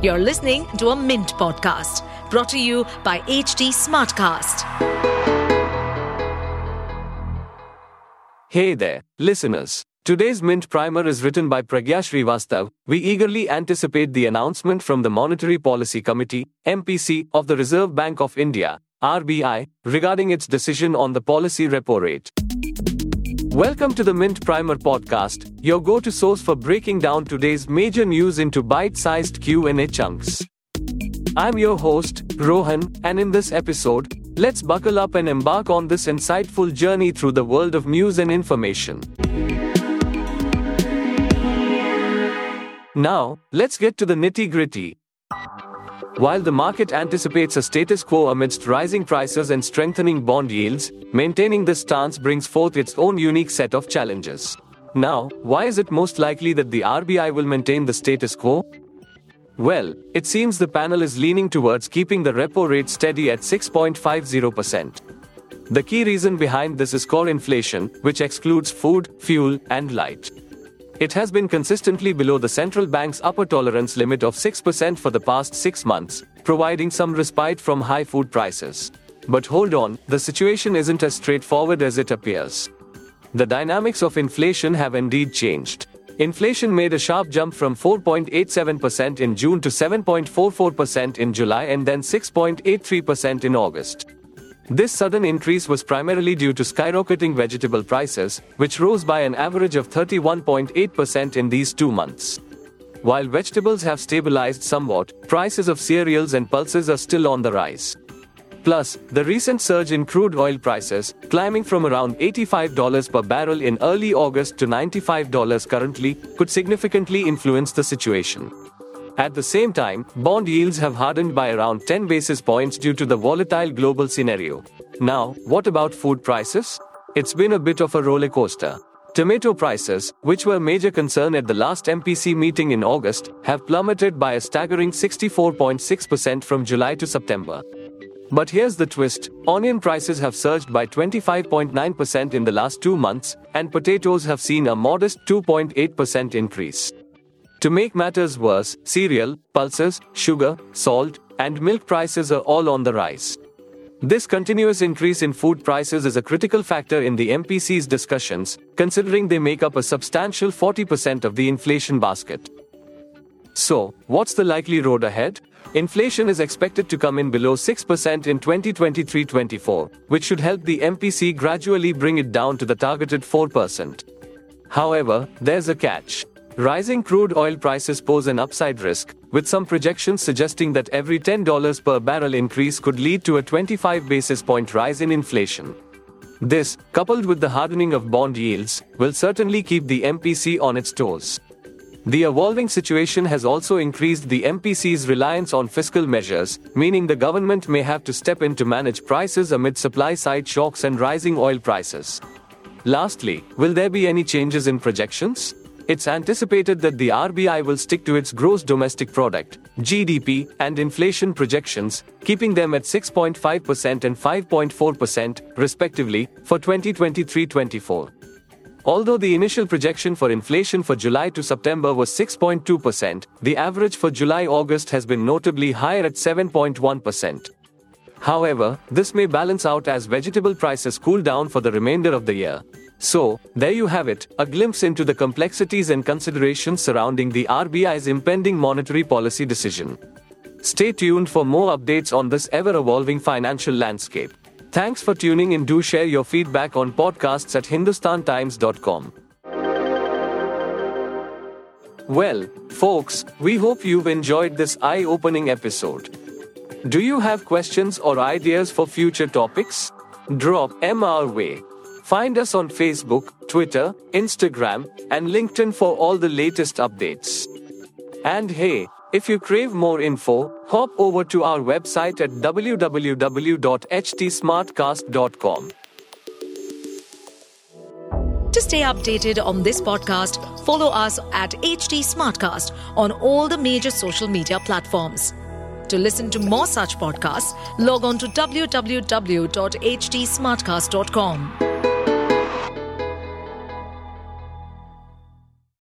You're listening to a Mint podcast brought to you by HT Smartcast. Hey there, listeners. Today's Mint Primer is written by Pragya Srivastav. We eagerly anticipate the announcement from the Monetary Policy Committee, MPC, of the Reserve Bank of India, RBI, regarding its decision on the policy repo rate. Welcome to the Mint Primer podcast, your go-to source for breaking down today's major news into bite-sized Q&A chunks. I'm your host, Rohan, and in this episode, let's buckle up and embark on this insightful journey through the world of news and information. Now, let's get to the nitty-gritty. While the market anticipates a status quo amidst rising prices and strengthening bond yields, maintaining this stance brings forth its own unique set of challenges. Now, why is it most likely that the RBI will maintain the status quo? Well, it seems the panel is leaning towards keeping the repo rate steady at 6.50%. The key reason behind this is core inflation, which excludes food, fuel, and light. It has been consistently below the central bank's upper tolerance limit of 6% for the past six months, providing some respite from high food prices. But hold on, the situation isn't as straightforward as it appears. The dynamics of inflation have indeed changed. Inflation made a sharp jump from 4.87% in June to 7.44% in July and then 6.83% in August. This sudden increase was primarily due to skyrocketing vegetable prices, which rose by an average of 31.8% in these two months. While vegetables have stabilized somewhat, prices of cereals and pulses are still on the rise. Plus, the recent surge in crude oil prices, climbing from around $85 per barrel in early August to $95 currently, could significantly influence the situation. At the same time, bond yields have hardened by around 10 basis points due to the volatile global scenario. Now, what about food prices? It's been a bit of a roller coaster. Tomato prices, which were a major concern at the last MPC meeting in August, have plummeted by a staggering 64.6% from July to September. But here's the twist onion prices have surged by 25.9% in the last two months, and potatoes have seen a modest 2.8% increase. To make matters worse, cereal, pulses, sugar, salt, and milk prices are all on the rise. This continuous increase in food prices is a critical factor in the MPC's discussions, considering they make up a substantial 40% of the inflation basket. So, what's the likely road ahead? Inflation is expected to come in below 6% in 2023 24, which should help the MPC gradually bring it down to the targeted 4%. However, there's a catch. Rising crude oil prices pose an upside risk, with some projections suggesting that every $10 per barrel increase could lead to a 25 basis point rise in inflation. This, coupled with the hardening of bond yields, will certainly keep the MPC on its toes. The evolving situation has also increased the MPC's reliance on fiscal measures, meaning the government may have to step in to manage prices amid supply side shocks and rising oil prices. Lastly, will there be any changes in projections? It's anticipated that the RBI will stick to its gross domestic product, GDP, and inflation projections, keeping them at 6.5% and 5.4%, respectively, for 2023 24. Although the initial projection for inflation for July to September was 6.2%, the average for July August has been notably higher at 7.1%. However, this may balance out as vegetable prices cool down for the remainder of the year. So, there you have it, a glimpse into the complexities and considerations surrounding the RBI's impending monetary policy decision. Stay tuned for more updates on this ever evolving financial landscape. Thanks for tuning in. Do share your feedback on podcasts at hindustantimes.com. Well, folks, we hope you've enjoyed this eye opening episode. Do you have questions or ideas for future topics? Drop our way. Find us on Facebook, Twitter, Instagram, and LinkedIn for all the latest updates. And hey, if you crave more info, hop over to our website at www.htsmartcast.com. To stay updated on this podcast, follow us at HT Smartcast on all the major social media platforms. To listen to more such podcasts, log on to www.htsmartcast.com.